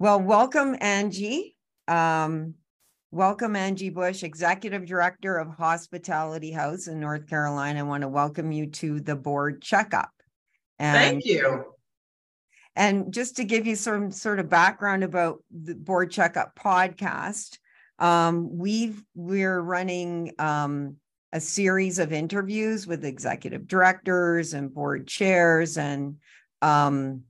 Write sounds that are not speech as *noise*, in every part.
Well, welcome, Angie. Um, welcome, Angie Bush, Executive Director of Hospitality House in North Carolina. I want to welcome you to the board checkup. And, Thank you. And just to give you some sort of background about the board checkup podcast, um, we've we're running um, a series of interviews with executive directors and board chairs and um,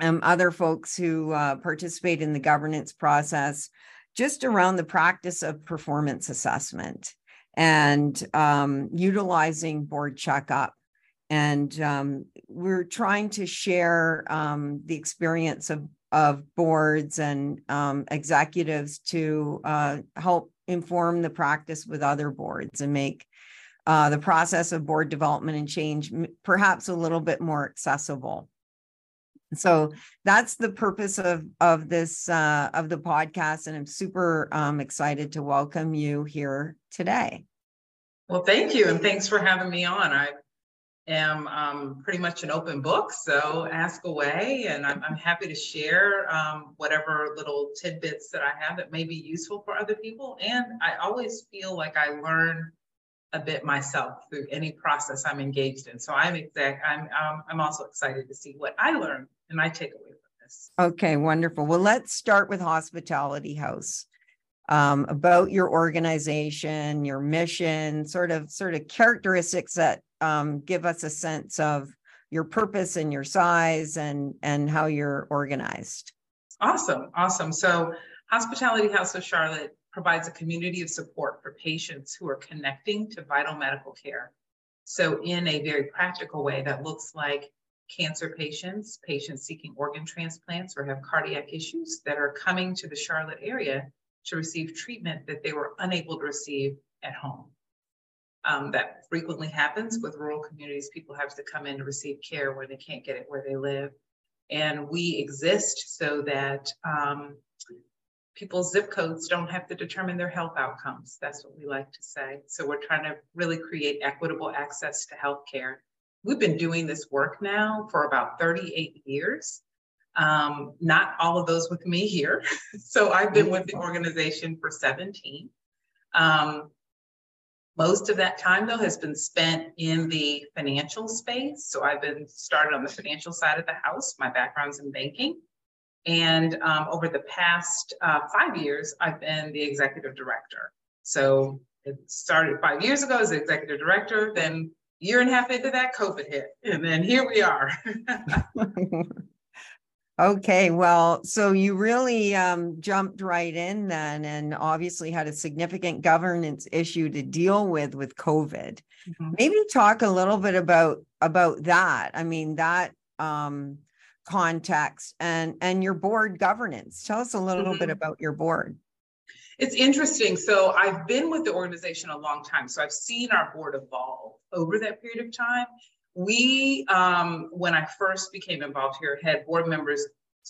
um, other folks who uh, participate in the governance process just around the practice of performance assessment and um, utilizing board checkup. And um, we're trying to share um, the experience of, of boards and um, executives to uh, help inform the practice with other boards and make uh, the process of board development and change perhaps a little bit more accessible so that's the purpose of of this uh, of the podcast and i'm super um, excited to welcome you here today. Well thank you and thanks for having me on. I am um, pretty much an open book so ask away and i'm, I'm happy to share um, whatever little tidbits that i have that may be useful for other people. And i always feel like i learn a bit myself through any process I'm engaged in. So I'm exact. I'm um, I'm also excited to see what I learn and I take away from this. Okay, wonderful. Well, let's start with Hospitality House. Um, about your organization, your mission, sort of sort of characteristics that um, give us a sense of your purpose and your size and and how you're organized. Awesome, awesome. So Hospitality House of Charlotte provides a community of support for patients who are connecting to vital medical care. So in a very practical way, that looks like cancer patients, patients seeking organ transplants or have cardiac issues that are coming to the Charlotte area to receive treatment that they were unable to receive at home. Um, that frequently happens with rural communities. People have to come in to receive care when they can't get it where they live. And we exist so that um, people's zip codes don't have to determine their health outcomes. That's what we like to say. So we're trying to really create equitable access to healthcare. We've been doing this work now for about 38 years. Um, not all of those with me here. *laughs* so I've been with the organization for 17. Um, most of that time, though, has been spent in the financial space. So I've been started on the financial side of the house. My background's in banking. And um, over the past uh, five years, I've been the executive director. So it started five years ago as executive director, then year and a half into that, COVID hit. And then here we are. *laughs* okay, well, so you really um, jumped right in then and obviously had a significant governance issue to deal with with COVID. Mm-hmm. Maybe talk a little bit about about that. I mean, that um, context and and your board governance. Tell us a little mm-hmm. bit about your board. It's interesting. So i've been with the organization a long time so i've seen our board evolve over that period of time. We um, when i first became involved here had board members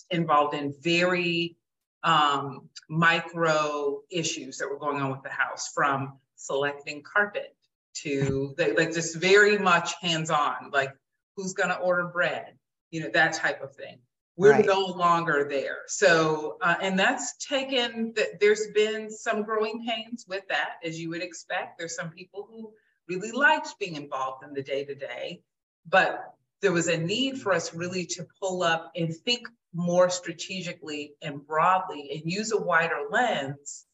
involved in very um, micro issues that were going on with the house from selecting carpet to like just very much hands-on like who's going to order bread you know, that type of thing. We're right. no longer there. So, uh, and that's taken, that there's been some growing pains with that, as you would expect. There's some people who really liked being involved in the day to day, but there was a need for us really to pull up and think more strategically and broadly and use a wider lens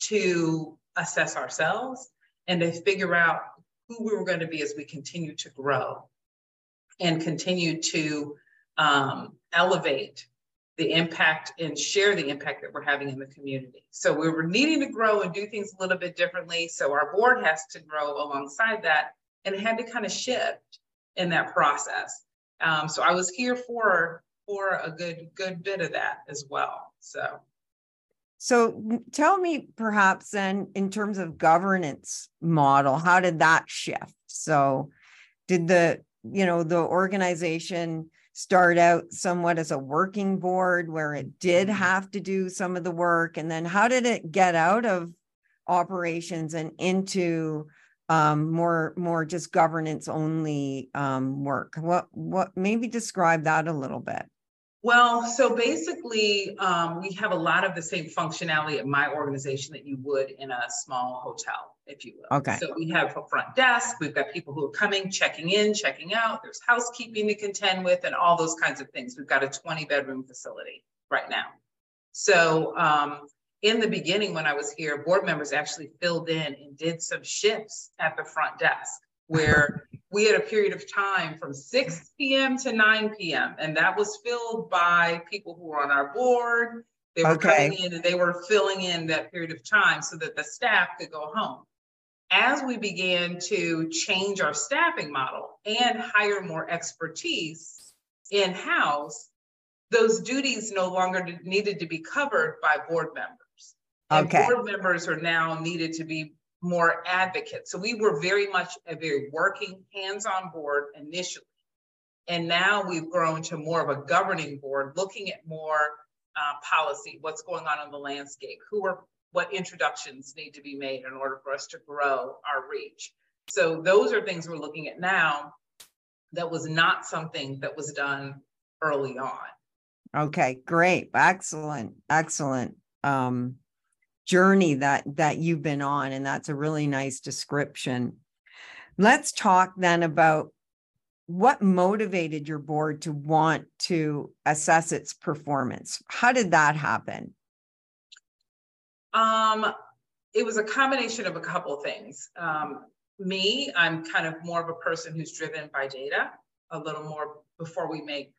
to assess ourselves and to figure out who we were going to be as we continue to grow and continue to um, elevate the impact and share the impact that we're having in the community. So we were needing to grow and do things a little bit differently. So our board has to grow alongside that and it had to kind of shift in that process. Um, so I was here for for a good good bit of that as well. So so tell me perhaps then in terms of governance model, how did that shift? So did the you know the organization start out somewhat as a working board where it did mm-hmm. have to do some of the work and then how did it get out of operations and into um, more more just governance only um, work what what maybe describe that a little bit Well, so basically, um, we have a lot of the same functionality at my organization that you would in a small hotel, if you will. Okay. So we have a front desk, we've got people who are coming, checking in, checking out, there's housekeeping to contend with, and all those kinds of things. We've got a 20 bedroom facility right now. So um, in the beginning, when I was here, board members actually filled in and did some shifts at the front desk where *laughs* we had a period of time from 6 p.m. to 9 p.m. and that was filled by people who were on our board. They were okay. coming in and they were filling in that period of time so that the staff could go home. As we began to change our staffing model and hire more expertise in house, those duties no longer needed to be covered by board members. And okay. board members are now needed to be more advocates. So we were very much a very working, hands-on board initially. And now we've grown to more of a governing board, looking at more uh, policy, what's going on in the landscape, who are, what introductions need to be made in order for us to grow our reach. So those are things we're looking at now that was not something that was done early on. Okay, great. Excellent. Excellent. Um, journey that that you've been on and that's a really nice description. Let's talk then about what motivated your board to want to assess its performance. How did that happen? Um it was a combination of a couple things. Um me i'm kind of more of a person who's driven by data a little more before we make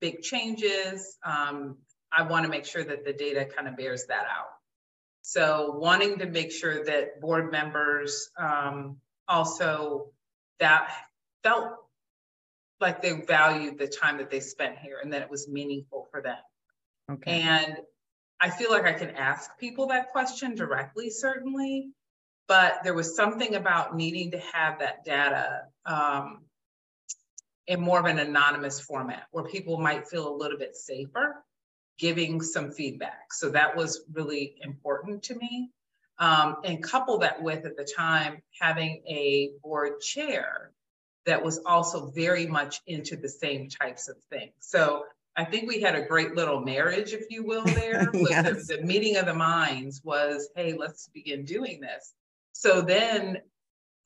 big changes. Um, i want to make sure that the data kind of bears that out so wanting to make sure that board members um, also that felt like they valued the time that they spent here and that it was meaningful for them. Okay. And I feel like I can ask people that question directly, certainly, but there was something about needing to have that data um, in more of an anonymous format where people might feel a little bit safer giving some feedback. So that was really important to me. Um, and couple that with at the time having a board chair that was also very much into the same types of things. So I think we had a great little marriage, if you will, there. *laughs* yes. the, the meeting of the minds was, hey, let's begin doing this. So then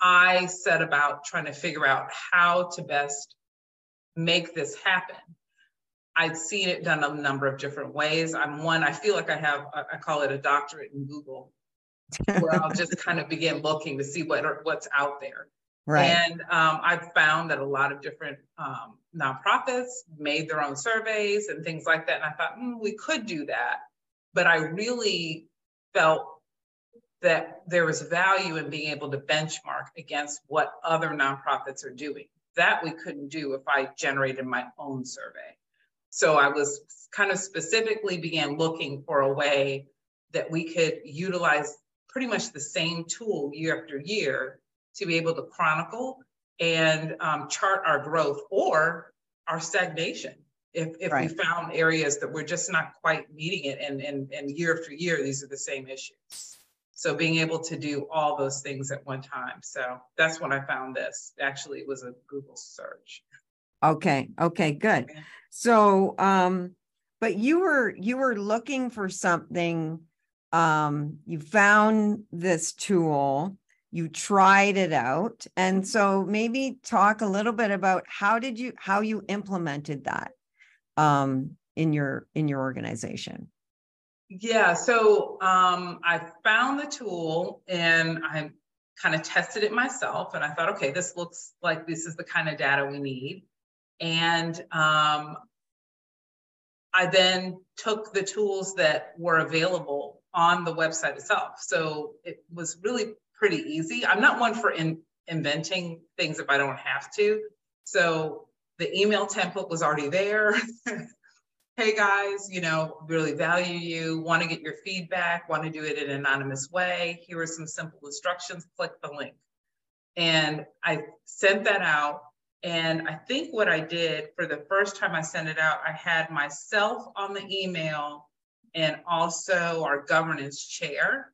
I set about trying to figure out how to best make this happen. I've seen it done a number of different ways. I'm one, I feel like I have, I call it a doctorate in Google, where I'll just kind of begin looking to see what what's out there. Right. And um, I've found that a lot of different um, nonprofits made their own surveys and things like that. And I thought, mm, we could do that. But I really felt that there was value in being able to benchmark against what other nonprofits are doing. That we couldn't do if I generated my own survey. So I was kind of specifically began looking for a way that we could utilize pretty much the same tool year after year to be able to chronicle and um, chart our growth or our stagnation. If, if right. we found areas that we're just not quite meeting it and, and, and year after year, these are the same issues. So being able to do all those things at one time. So that's when I found this. Actually, it was a Google search. Okay. Okay, good. So um but you were you were looking for something um you found this tool, you tried it out and so maybe talk a little bit about how did you how you implemented that um in your in your organization. Yeah, so um I found the tool and I kind of tested it myself and I thought okay, this looks like this is the kind of data we need. And um, I then took the tools that were available on the website itself. So it was really pretty easy. I'm not one for in, inventing things if I don't have to. So the email template was already there. *laughs* hey guys, you know, really value you, want to get your feedback, want to do it in an anonymous way. Here are some simple instructions, click the link. And I sent that out and I think what I did for the first time I sent it out, I had myself on the email and also our governance chair,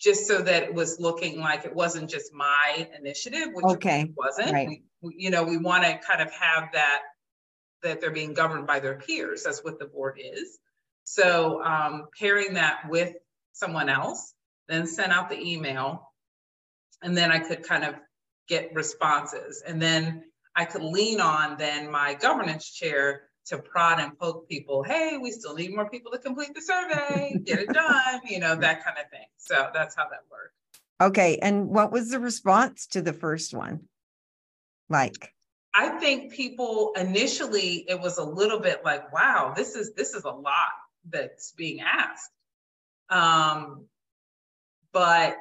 just so that it was looking like it wasn't just my initiative, which okay. wasn't. Right. We, you know, we want to kind of have that that they're being governed by their peers. That's what the board is. So um, pairing that with someone else, then send out the email, and then I could kind of get responses. And then I could lean on then my governance chair to prod and poke people. Hey, we still need more people to complete the survey, get it done, you know, that kind of thing. So that's how that worked. Okay. And what was the response to the first one? Like, I think people initially it was a little bit like, wow, this is this is a lot that's being asked. Um, but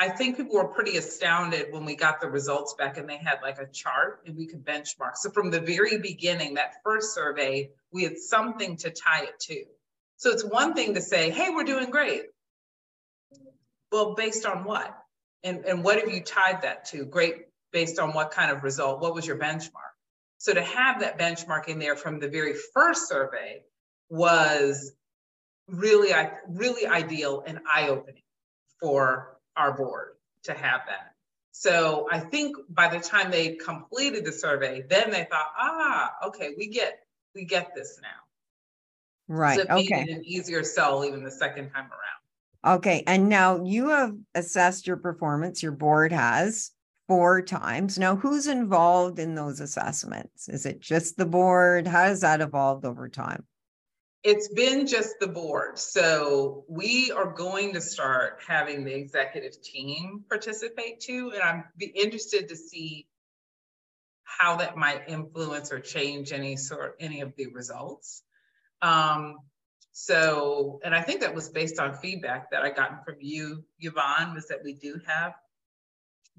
I think people were pretty astounded when we got the results back and they had like a chart and we could benchmark. So from the very beginning, that first survey, we had something to tie it to. So it's one thing to say, hey, we're doing great. Well, based on what? And, and what have you tied that to? Great, based on what kind of result? What was your benchmark? So to have that benchmark in there from the very first survey was really, really ideal and eye-opening for our board to have that. So I think by the time they completed the survey, then they thought, ah, okay, we get we get this now. Right. So okay. an easier sell even the second time around. Okay. And now you have assessed your performance, your board has four times. Now, who's involved in those assessments? Is it just the board? How has that evolved over time? It's been just the board. So we are going to start having the executive team participate too. And I'm be interested to see how that might influence or change any sort any of the results. Um, so, and I think that was based on feedback that I gotten from you, Yvonne, was that we do have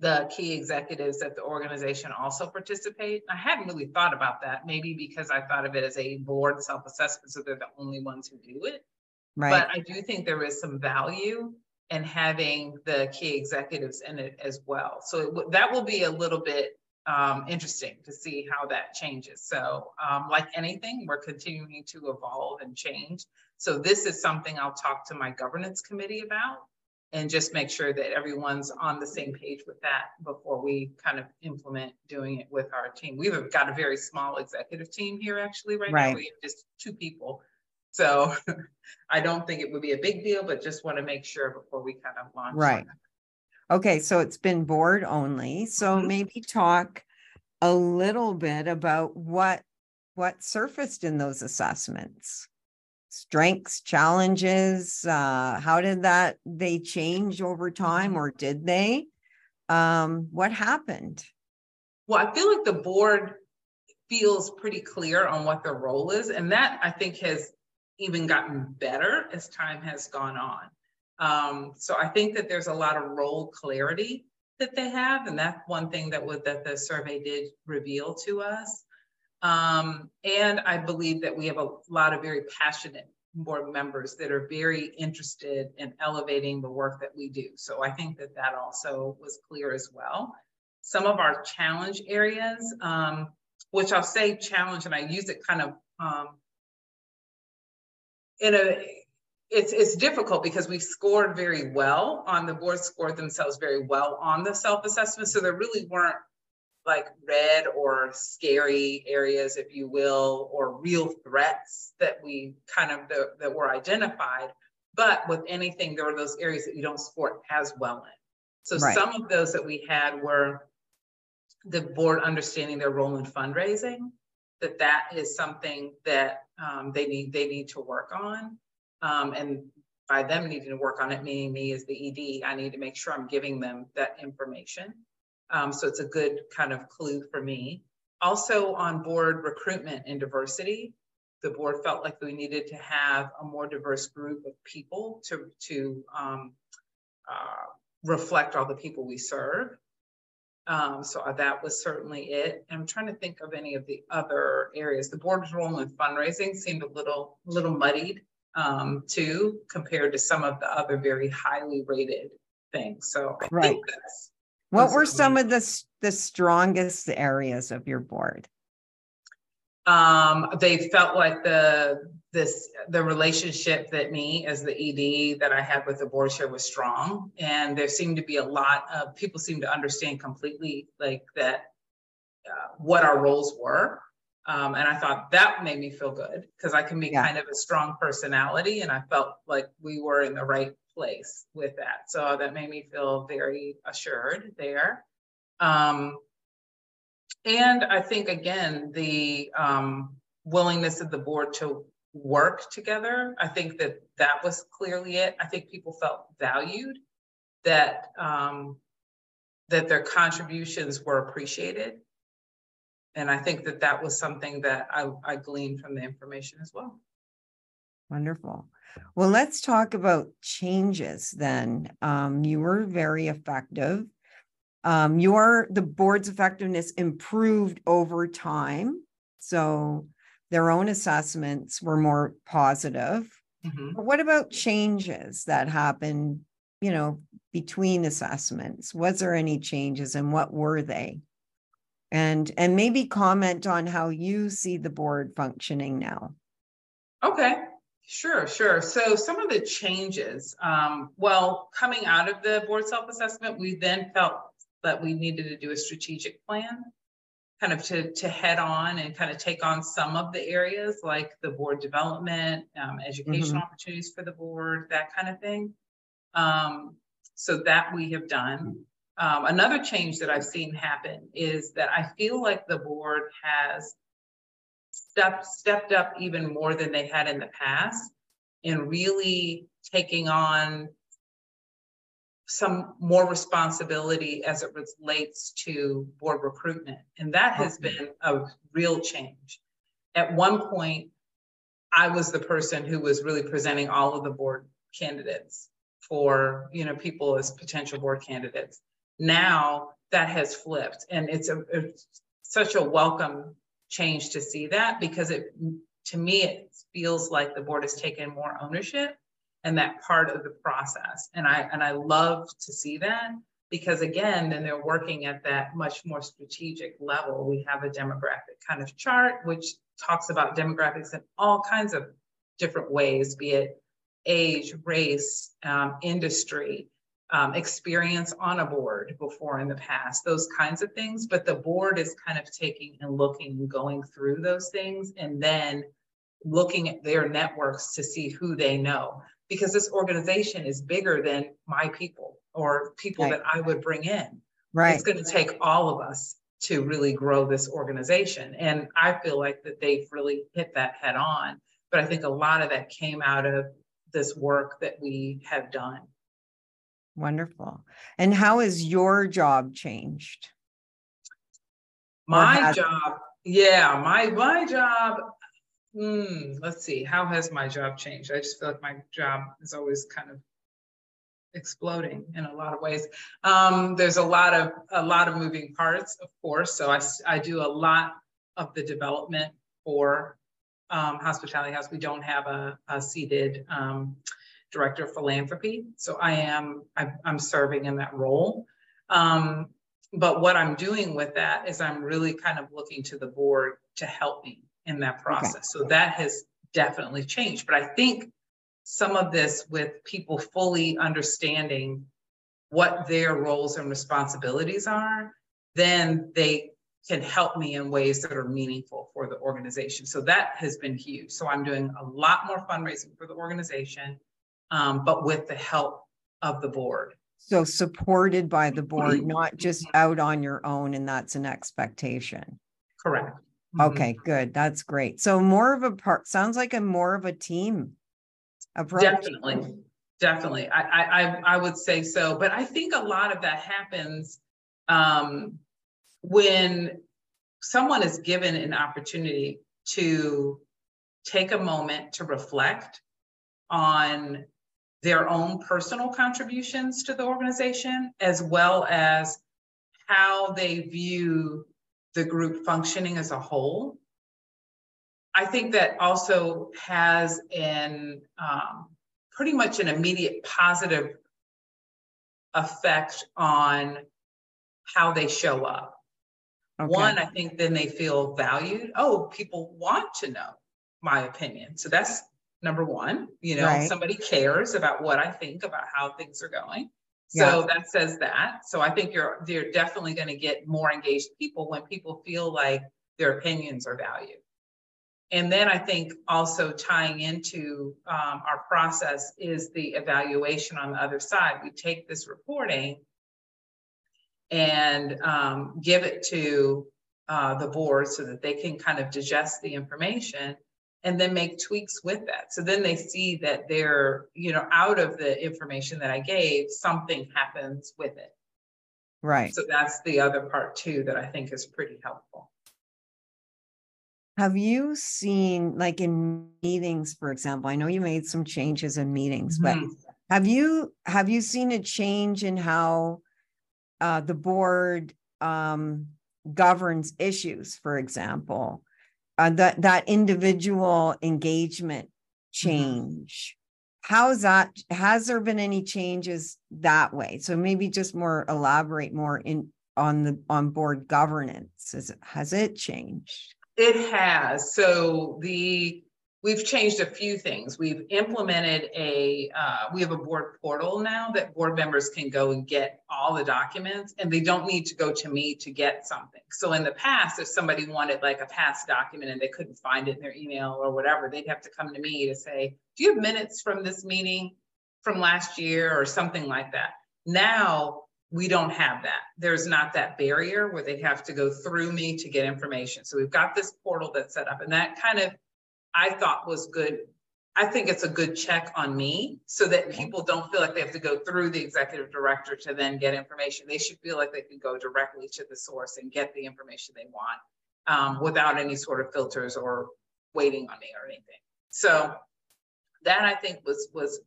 the key executives at the organization also participate. I hadn't really thought about that, maybe because I thought of it as a board self-assessment, so they're the only ones who do it. Right. But I do think there is some value in having the key executives in it as well. So it, that will be a little bit um, interesting to see how that changes. So um, like anything, we're continuing to evolve and change. So this is something I'll talk to my governance committee about and just make sure that everyone's on the same page with that before we kind of implement doing it with our team. We've got a very small executive team here actually right, right. now. We have just two people. So *laughs* I don't think it would be a big deal, but just want to make sure before we kind of launch. Right. Okay, so it's been board only. So mm-hmm. maybe talk a little bit about what what surfaced in those assessments strengths challenges uh how did that they change over time or did they? Um what happened? Well i feel like the board feels pretty clear on what their role is and that i think has even gotten better as time has gone on. Um so i think that there's a lot of role clarity that they have and that's one thing that would that the survey did reveal to us um, and I believe that we have a lot of very passionate board members that are very interested in elevating the work that we do. So I think that that also was clear as well. Some of our challenge areas, um, which I'll say challenge, and I use it kind of um, in a, it's, it's difficult because we scored very well on the board scored themselves very well on the self-assessment. So there really weren't like red or scary areas, if you will, or real threats that we kind of the, that were identified. But with anything, there were those areas that you don't score as well in. So right. some of those that we had were the board understanding their role in fundraising, that that is something that um, they need they need to work on, um, and by them needing to work on it, meaning me as the ED, I need to make sure I'm giving them that information. Um, so it's a good kind of clue for me. Also on board recruitment and diversity, the board felt like we needed to have a more diverse group of people to, to um, uh, reflect all the people we serve. Um, so that was certainly it. I'm trying to think of any of the other areas. The board's role in fundraising seemed a little, little muddied um, too, compared to some of the other very highly rated things. So I right. think that's what were some of the, the strongest areas of your board? Um, they felt like the this the relationship that me as the ED that I had with the board chair was strong, and there seemed to be a lot of people seemed to understand completely like that uh, what our roles were. Um, and I thought that made me feel good because I can be yeah. kind of a strong personality. And I felt like we were in the right place with that. So that made me feel very assured there. Um, and I think, again, the um, willingness of the board to work together, I think that that was clearly it. I think people felt valued, that um, that their contributions were appreciated. And I think that that was something that I, I gleaned from the information as well. Wonderful. Well, let's talk about changes then. Um, you were very effective. Um, your the board's effectiveness improved over time. So their own assessments were more positive. Mm-hmm. But what about changes that happened, you know, between assessments? Was there any changes and what were they? And and maybe comment on how you see the board functioning now. Okay. Sure, sure. So some of the changes, um, well, coming out of the board self-assessment, we then felt that we needed to do a strategic plan kind of to, to head on and kind of take on some of the areas like the board development, um, educational mm-hmm. opportunities for the board, that kind of thing. Um, so that we have done. Um, another change that I've seen happen is that I feel like the board has stepped stepped up even more than they had in the past in really taking on some more responsibility as it relates to board recruitment. And that has been a real change. At one point, I was the person who was really presenting all of the board candidates for, you know, people as potential board candidates. Now that has flipped and it's a it's such a welcome change to see that because it to me it feels like the board has taken more ownership and that part of the process. And i and i love to see that because again then they're working at that much more strategic level. We have a demographic kind of chart which talks about demographics in all kinds of different ways be it age race um, industry um, experience on a board before in the past, those kinds of things. But the board is kind of taking and looking and going through those things and then looking at their networks to see who they know. Because this organization is bigger than my people or people right. that I would bring in. Right. It's going to take all of us to really grow this organization. And I feel like that they've really hit that head on. But I think a lot of that came out of this work that we have done. Wonderful. And how has your job changed? My job, yeah, my my job. Hmm, let's see. How has my job changed? I just feel like my job is always kind of exploding in a lot of ways. Um, there's a lot of a lot of moving parts, of course. So I I do a lot of the development for um, Hospitality House. We don't have a, a seated um, director of philanthropy. So I am, I'm serving in that role. Um, but what I'm doing with that is I'm really kind of looking to the board to help me in that process. Okay. So that has definitely changed. But I think some of this with people fully understanding what their roles and responsibilities are, then they can help me in ways that are meaningful for the organization. So that has been huge. So I'm doing a lot more fundraising for the organization um, but with the help of the board. So supported by the board, mm-hmm. not just out on your own, and that's an expectation. Correct. Mm-hmm. Okay, good. That's great. So more of a part sounds like a more of a team approach. Definitely, definitely. I I I would say so, but I think a lot of that happens um, when someone is given an opportunity to take a moment to reflect on their own personal contributions to the organization, as well as how they view the group functioning as a whole. I think that also has an um, pretty much an immediate positive effect on how they show up. Okay. One, I think then they feel valued. Oh, people want to know my opinion. So that's number one you know right. somebody cares about what i think about how things are going so that says that so i think you're you're definitely going to get more engaged people when people feel like their opinions are valued. And then I think also tying into um, our process is the evaluation on the other side. We take this reporting and um, give it to uh, the board so that they can kind of digest the information and then make tweaks with that. So then they see that they're, you know, out of the information that I gave, something happens with it. Right. So that's the other part too that I think is pretty helpful. Have you seen, like in meetings, for example, I know you made some changes in meetings, but Mhm. have you, have you seen a change in how uh, the board um, governs issues, for example? Uh, that, that individual engagement change? How's that, has there been any changes that way? So maybe just more elaborate more in, on the, on board governance. Is, has it changed? It has. So the, we've changed a few things. We've implemented a, uh, we have a board portal now that board members can go and get all the documents and they don't need to go to me to get something. So in the past, if somebody wanted like a past document and they couldn't find it in their email or whatever, they'd have to come to me to say, do you have minutes from this meeting from last year or something like that? Now, we don't have that. There's not that barrier where they have to go through me to get information. So we've got this portal that's set up and that kind of, I thought was good. I think it's a good check on me so that people don't feel like they have to go through the executive director to then get information. They should feel like they can go directly to the source and get the information they want um, without any sort of filters or waiting on me or anything. So that I think was was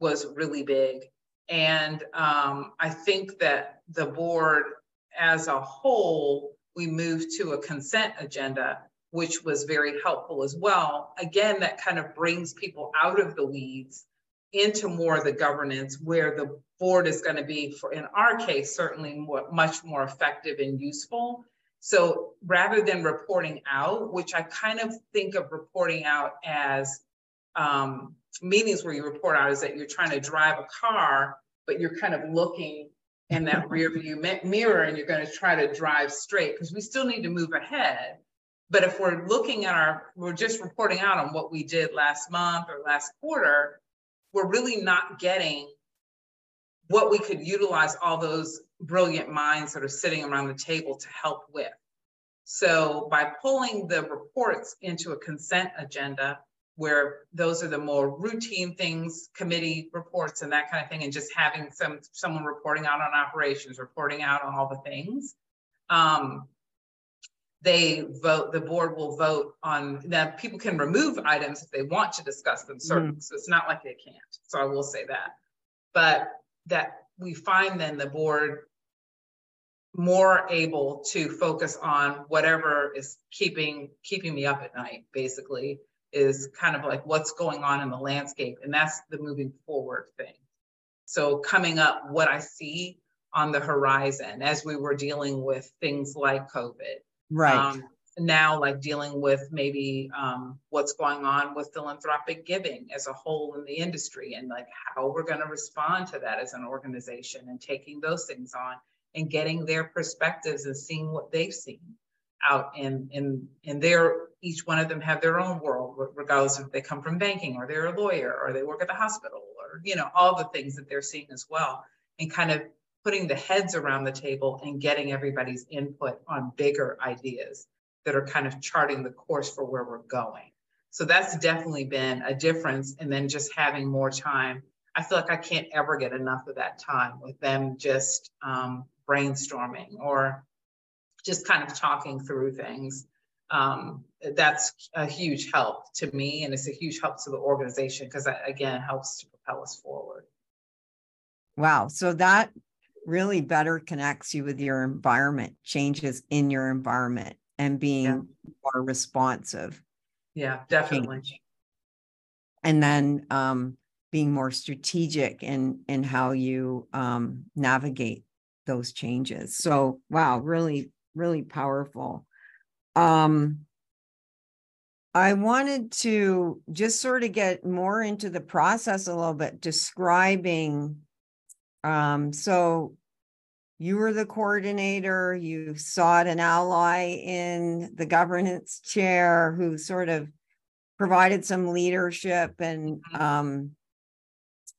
was really big. And um, I think that the board as a whole, we moved to a consent agenda, which was very helpful as well. Again, that kind of brings people out of the weeds into more of the governance where the board is going to be, for in our case, certainly more, much more effective and useful. So rather than reporting out, which I kind of think of reporting out as um, meetings where you report out is that you're trying to drive a car, but you're kind of looking in that *laughs* rear view mirror and you're going to try to drive straight because we still need to move ahead. But if we're looking at our, we're just reporting out on what we did last month or last quarter, we're really not getting what we could utilize all those brilliant minds that are sitting around the table to help with. So by pulling the reports into a consent agenda, where those are the more routine things, committee reports and that kind of thing, and just having some someone reporting out on operations, reporting out on all the things. Um, they vote, the board will vote on that. People can remove items if they want to discuss them, mm-hmm. certain, so it's not like they can't. So I will say that. But that we find then the board more able to focus on whatever is keeping keeping me up at night, basically, is kind of like what's going on in the landscape. And that's the moving forward thing. So coming up what I see on the horizon as we were dealing with things like COVID. Right. Um, now, like dealing with maybe um, what's going on with philanthropic giving as a whole in the industry and like how we're going to respond to that as an organization and taking those things on and getting their perspectives and seeing what they've seen out in in in their each one of them have their own world regardless if they come from banking or they're a lawyer or they work at the hospital or you know all the things that they're seeing as well and kind of putting the heads around the table and getting everybody's input on bigger ideas that are kind of charting the course for where we're going so that's definitely been a difference and then just having more time i feel like i can't ever get enough of that time with them just um, brainstorming or just kind of talking through things. Um, that's a huge help to me and it's a huge help to the organization because that again helps to propel us forward. Wow. So that really better connects you with your environment, changes in your environment and being Yeah. more responsive. Yeah, definitely. change. And then um, being more strategic in in how you um, navigate those changes. So wow, really, really powerful. Um, I wanted to just sort of get more into the process a little bit, describing. Um, so you were the coordinator, you sought an ally in the governance chair who sort of provided some leadership and Mhm. um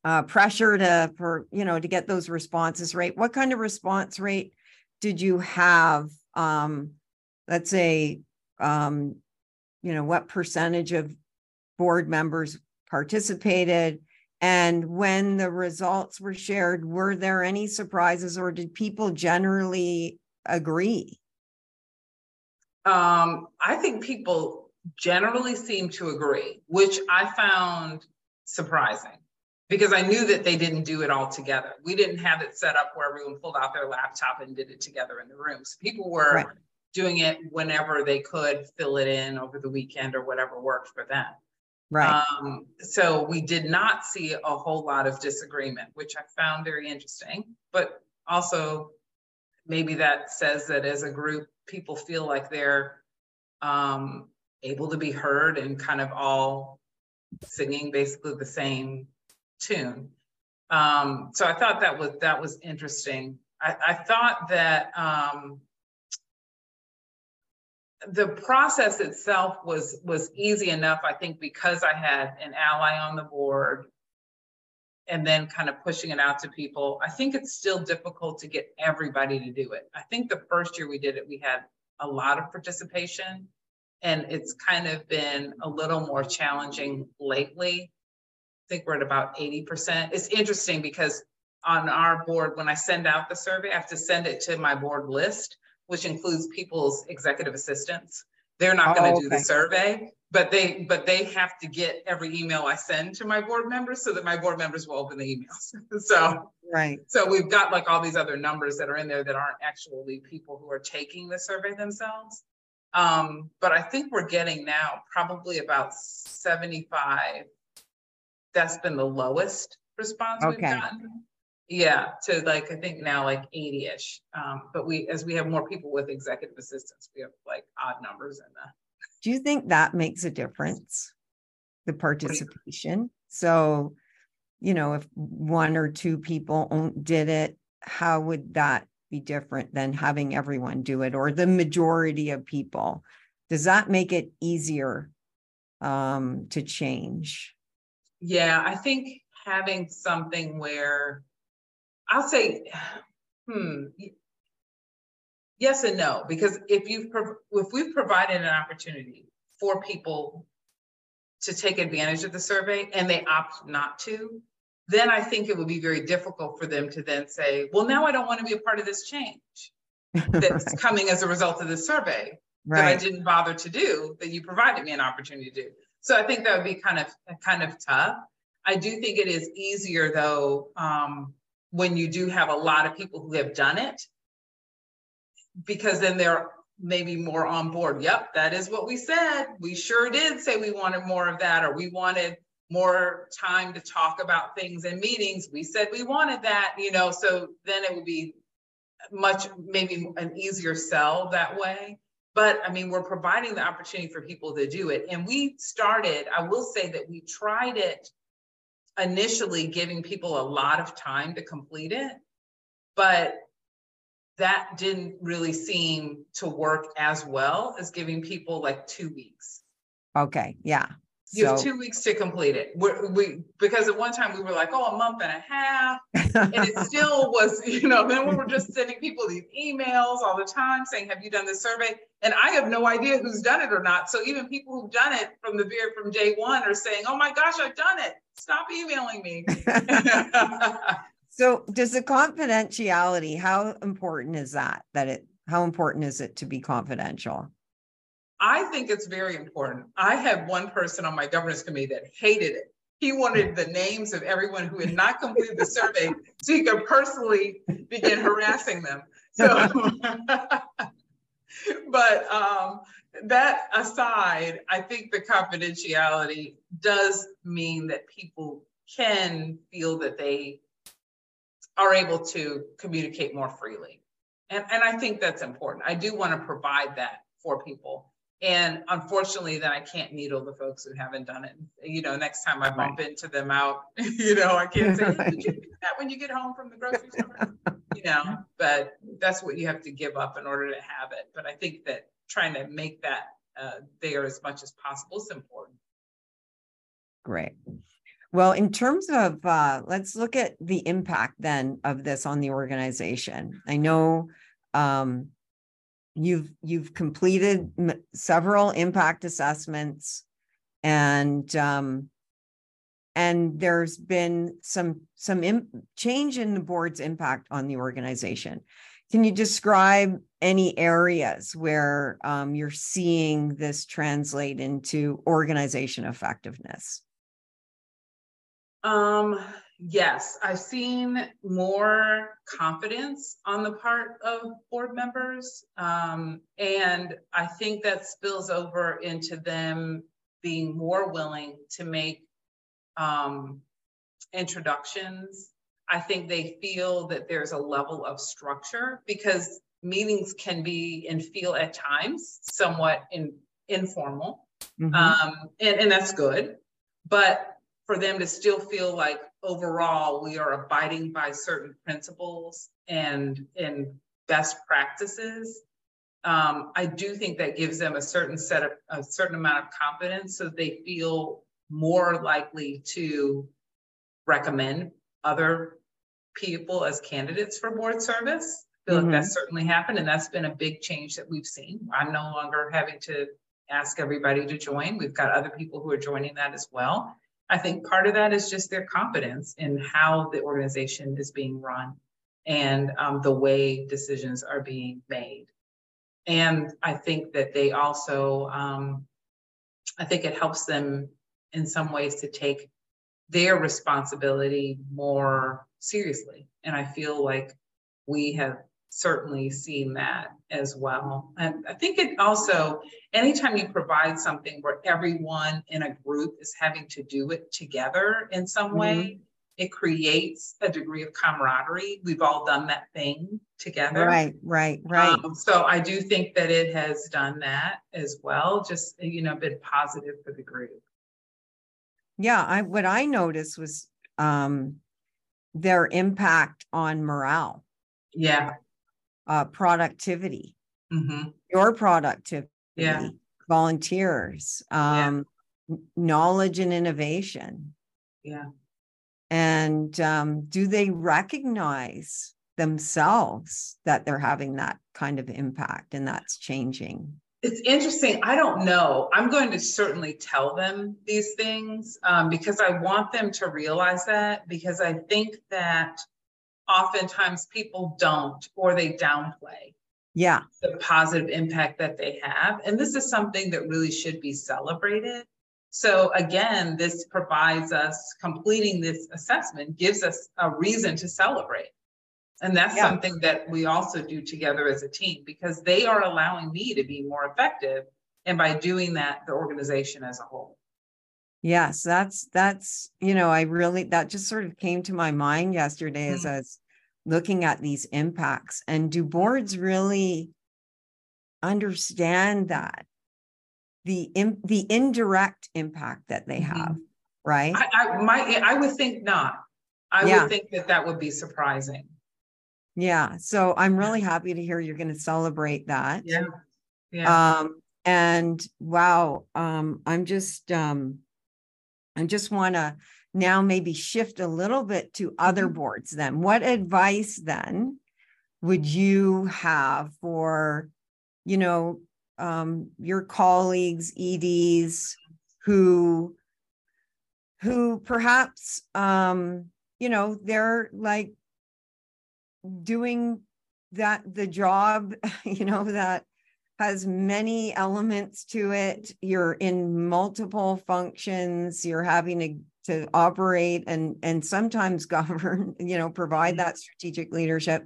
uh pressure to for you know to get those responses right. What kind of response rate did you have? Um let's say um you know what percentage of board members participated and when the results were shared, were there any surprises or did people generally agree? Um, I think people generally seem to agree, which I found surprising because I knew that they didn't do it all together. We didn't have it set up where everyone pulled out their laptop and did it together in the room. So People were Right. doing it whenever they could fill it in over the weekend or whatever worked for them. Right. Um, so we did not see a whole lot of disagreement, which I found very interesting, but also maybe that says that as a group, people feel like they're um, able to be heard and kind of all singing basically the same tune. Um, so I thought that was that was interesting. I, I thought that um, the process itself was was easy enough i think because i had an ally on the board and then kind of pushing it out to people. I think it's still difficult to get everybody to do it. I think the first year we did it we had a lot of participation and it's kind of been a little more challenging lately. I think we're at about 80% it's interesting because on our board when i send out the survey i have to send it to my board list which includes people's executive assistants. They're not going Oh, to do the survey, but they but they have to get every email I send to my board members so that my board members will open the emails. *laughs* so Right. so we've got like all these other numbers that are in there that aren't actually people who are taking the survey themselves. Um, but I think we're getting now probably about 75. That's been the lowest response we've Okay. gotten. Yeah, to like, I think now like 80-ish. Um, but we, as we have more people with executive assistants, we have like odd numbers in the Do you think that makes a difference? The participation? So, you know, if one or two people did it, how would that be different than having everyone do it or the majority of people? Does that make it easier um to change? Yeah, I think having something where I'll say, hmm. Yes and no, because if you've, if we've provided an opportunity for people to take advantage of the survey and they opt not to, then I think it would be very difficult for them to then say, well, now I don't want to be a part of this change *laughs* that's Right, coming as a result of this survey that I didn't bother to do, that you provided me an opportunity to do. So I think that would be kind of, kind of tough. I do think it is easier though, um, when you do have a lot of people who have done it. Because then they're maybe more on board. Yep, that is what we said. We sure did say we wanted more of that, or we wanted more time to talk about things in meetings. We said we wanted that, you know, so then it would be much, maybe an easier sell that way. But I mean, we're providing the opportunity for people to do it. And we started, I will say that we tried it initially giving people a lot of time to complete it. But that didn't really seem to work as well as giving people like two weeks. okay, yeah. You have two weeks to complete it. We're, we, because at one time we were like, oh, a month and a half. And it still *laughs* was, you know, then we were just sending people these emails all the time saying, have you done this survey? And I have no idea who's done it or not. So even people who've done it from the very, from day one are saying, oh my gosh, I've done it. Stop emailing me. *laughs* so does the confidentiality, how important is that? That it, how important is it to be confidential? I think it's very important. I have one person on my governance committee that hated it. He wanted the names of everyone who had not completed the survey so he could personally begin harassing them. So, *laughs* but um, that aside, I think the confidentiality does mean that people can feel that they are able to communicate more freely. And, and I think that's important. I do want to provide that for people and unfortunately, then I can't needle the folks who haven't done it. You know, next time I bump right. into them out, *laughs* you know, I can't say, right. Did you *laughs* do that when you get home from the grocery store? you know, but that's what you have to give up in order to have it. But I think that trying to make that uh, there as much as possible is important. Great. Well, in terms of, uh, let's look at the impact then of this on the organization. I know um, you've you've completed m- several impact assessments, and um, and there's been some some change in the board's impact on the organization. Can you describe any areas where um, you're seeing this translate into organization effectiveness? Um, yes, I've seen more confidence on the part of board members. Um, and I think that spills over into them being more willing to make um, introductions. I think they feel that there's a level of structure because meetings can be and feel at times somewhat in, informal. Mm-hmm. Um, and, and that's good. But for them to still feel like overall we are abiding by certain principles and and best practices. Um, i do think that gives them a certain set of a certain amount of confidence so they feel more likely to recommend other people as candidates for board service. I feel mm-hmm. like that's certainly happened and that's been a big change that we've seen. I'm no longer having to ask everybody to join. We've got other people who are joining that as well I think part of that is just their confidence in how the organization is being run and um, the way decisions are being made. And I think that they also, um, I think it helps them in some ways to take their responsibility more seriously. And I feel like we have certainly seen that as well. And I think it also, anytime you provide something where everyone in a group is having to do it together in some mm-hmm. way, it creates a degree of camaraderie. We've all done that thing together. Right, right, right. Um, so I do think that it has done that as well, just, you know, been positive for the group. Yeah, I what I noticed was um their impact on morale. Yeah uh, productivity, mm-hmm. your productivity, yeah. volunteers, um, yeah. knowledge and innovation. Yeah. And um, do they recognize themselves that they're having that kind of impact and that's changing? It's interesting. I don't know. I'm going to certainly tell them these things um, because I want them to realize that because I think that oftentimes people don't or they downplay yeah. the positive impact that they have. And this is something that really should be celebrated. So again this provides us completing this assessment gives us a reason to celebrate. And that's yeah. something that we also do together as a team because they are allowing me to be more effective and by doing that the organization as a whole Yes, that's that's you know I really that just sort of came to my mind yesterday mm-hmm. as I was looking at these impacts and do boards really understand that the in, the indirect impact that they have mm-hmm. right I, I my I would think not I yeah. would think that that would be surprising yeah so I'm really happy to hear you're going to celebrate that yeah yeah um and wow um I'm just um I just want to now maybe shift a little bit to other mm-hmm. boards then. What advice then would you have for, you know, um, your colleagues, EDs who who perhaps um, you know, they're like doing that the job, *laughs* you know, that has many elements to it. You're in multiple functions. You're having to to operate and and sometimes *laughs* govern you know provide mm-hmm. that strategic leadership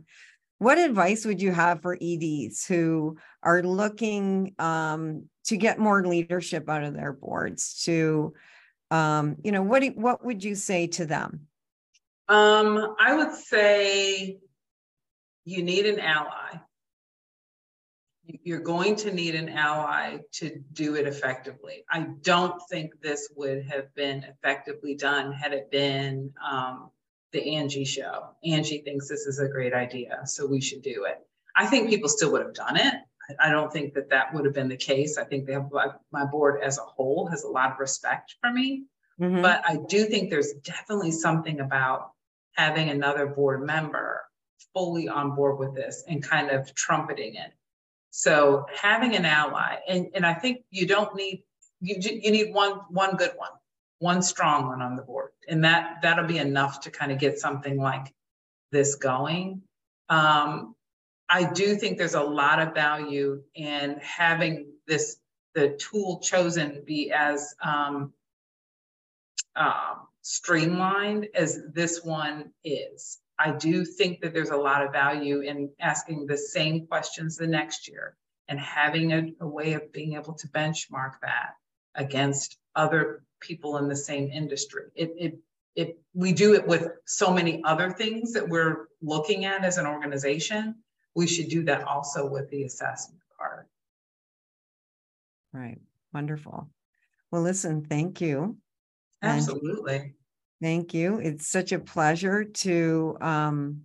what advice would you have for eds who are looking um, to get more leadership out of their boards to um, you know what do, what would you say to them um, i would say you need an ally you're going to need an ally to do it effectively. I don't think this would have been effectively done had it been um, the Angie show. Angie thinks this is a great idea, so we should do it. I think people still would have done it. I don't think that that would have been the case. I think they have my board as a whole has a lot of respect for me, mm-hmm. but I do think there's definitely something about having another board member fully on board with this and kind of trumpeting it. So having an ally, and, and I think you don't need you you need one one good one, one strong one on the board, and that that'll be enough to kind of get something like this going. Um, I do think there's a lot of value in having this the tool chosen be as um, uh, streamlined as this one is. I do think that there's a lot of value in asking the same questions the next year and having a, a way of being able to benchmark that against other people in the same industry. It, it, it, we do it with so many other things that we're looking at as an organization. We should do that also with the assessment part. Right. Wonderful. Well, listen, thank you. Absolutely. Thank you. It's such a pleasure to um,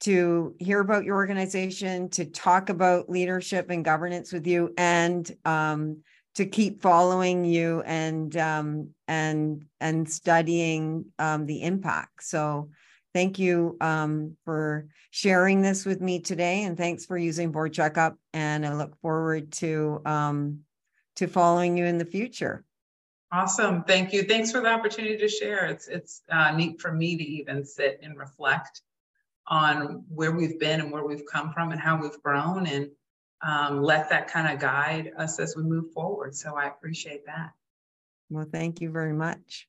to hear about your organization, to talk about leadership and governance with you, and um, to keep following you and um, and and studying um, the impact. So, thank you um, for sharing this with me today, and thanks for using Board Checkup. And I look forward to um, to following you in the future. Awesome, thank you. Thanks for the opportunity to share. It's it's uh, neat for me to even sit and reflect on where we've been and where we've come from and how we've grown and um, let that kind of guide us as we move forward. So I appreciate that. Well, thank you very much.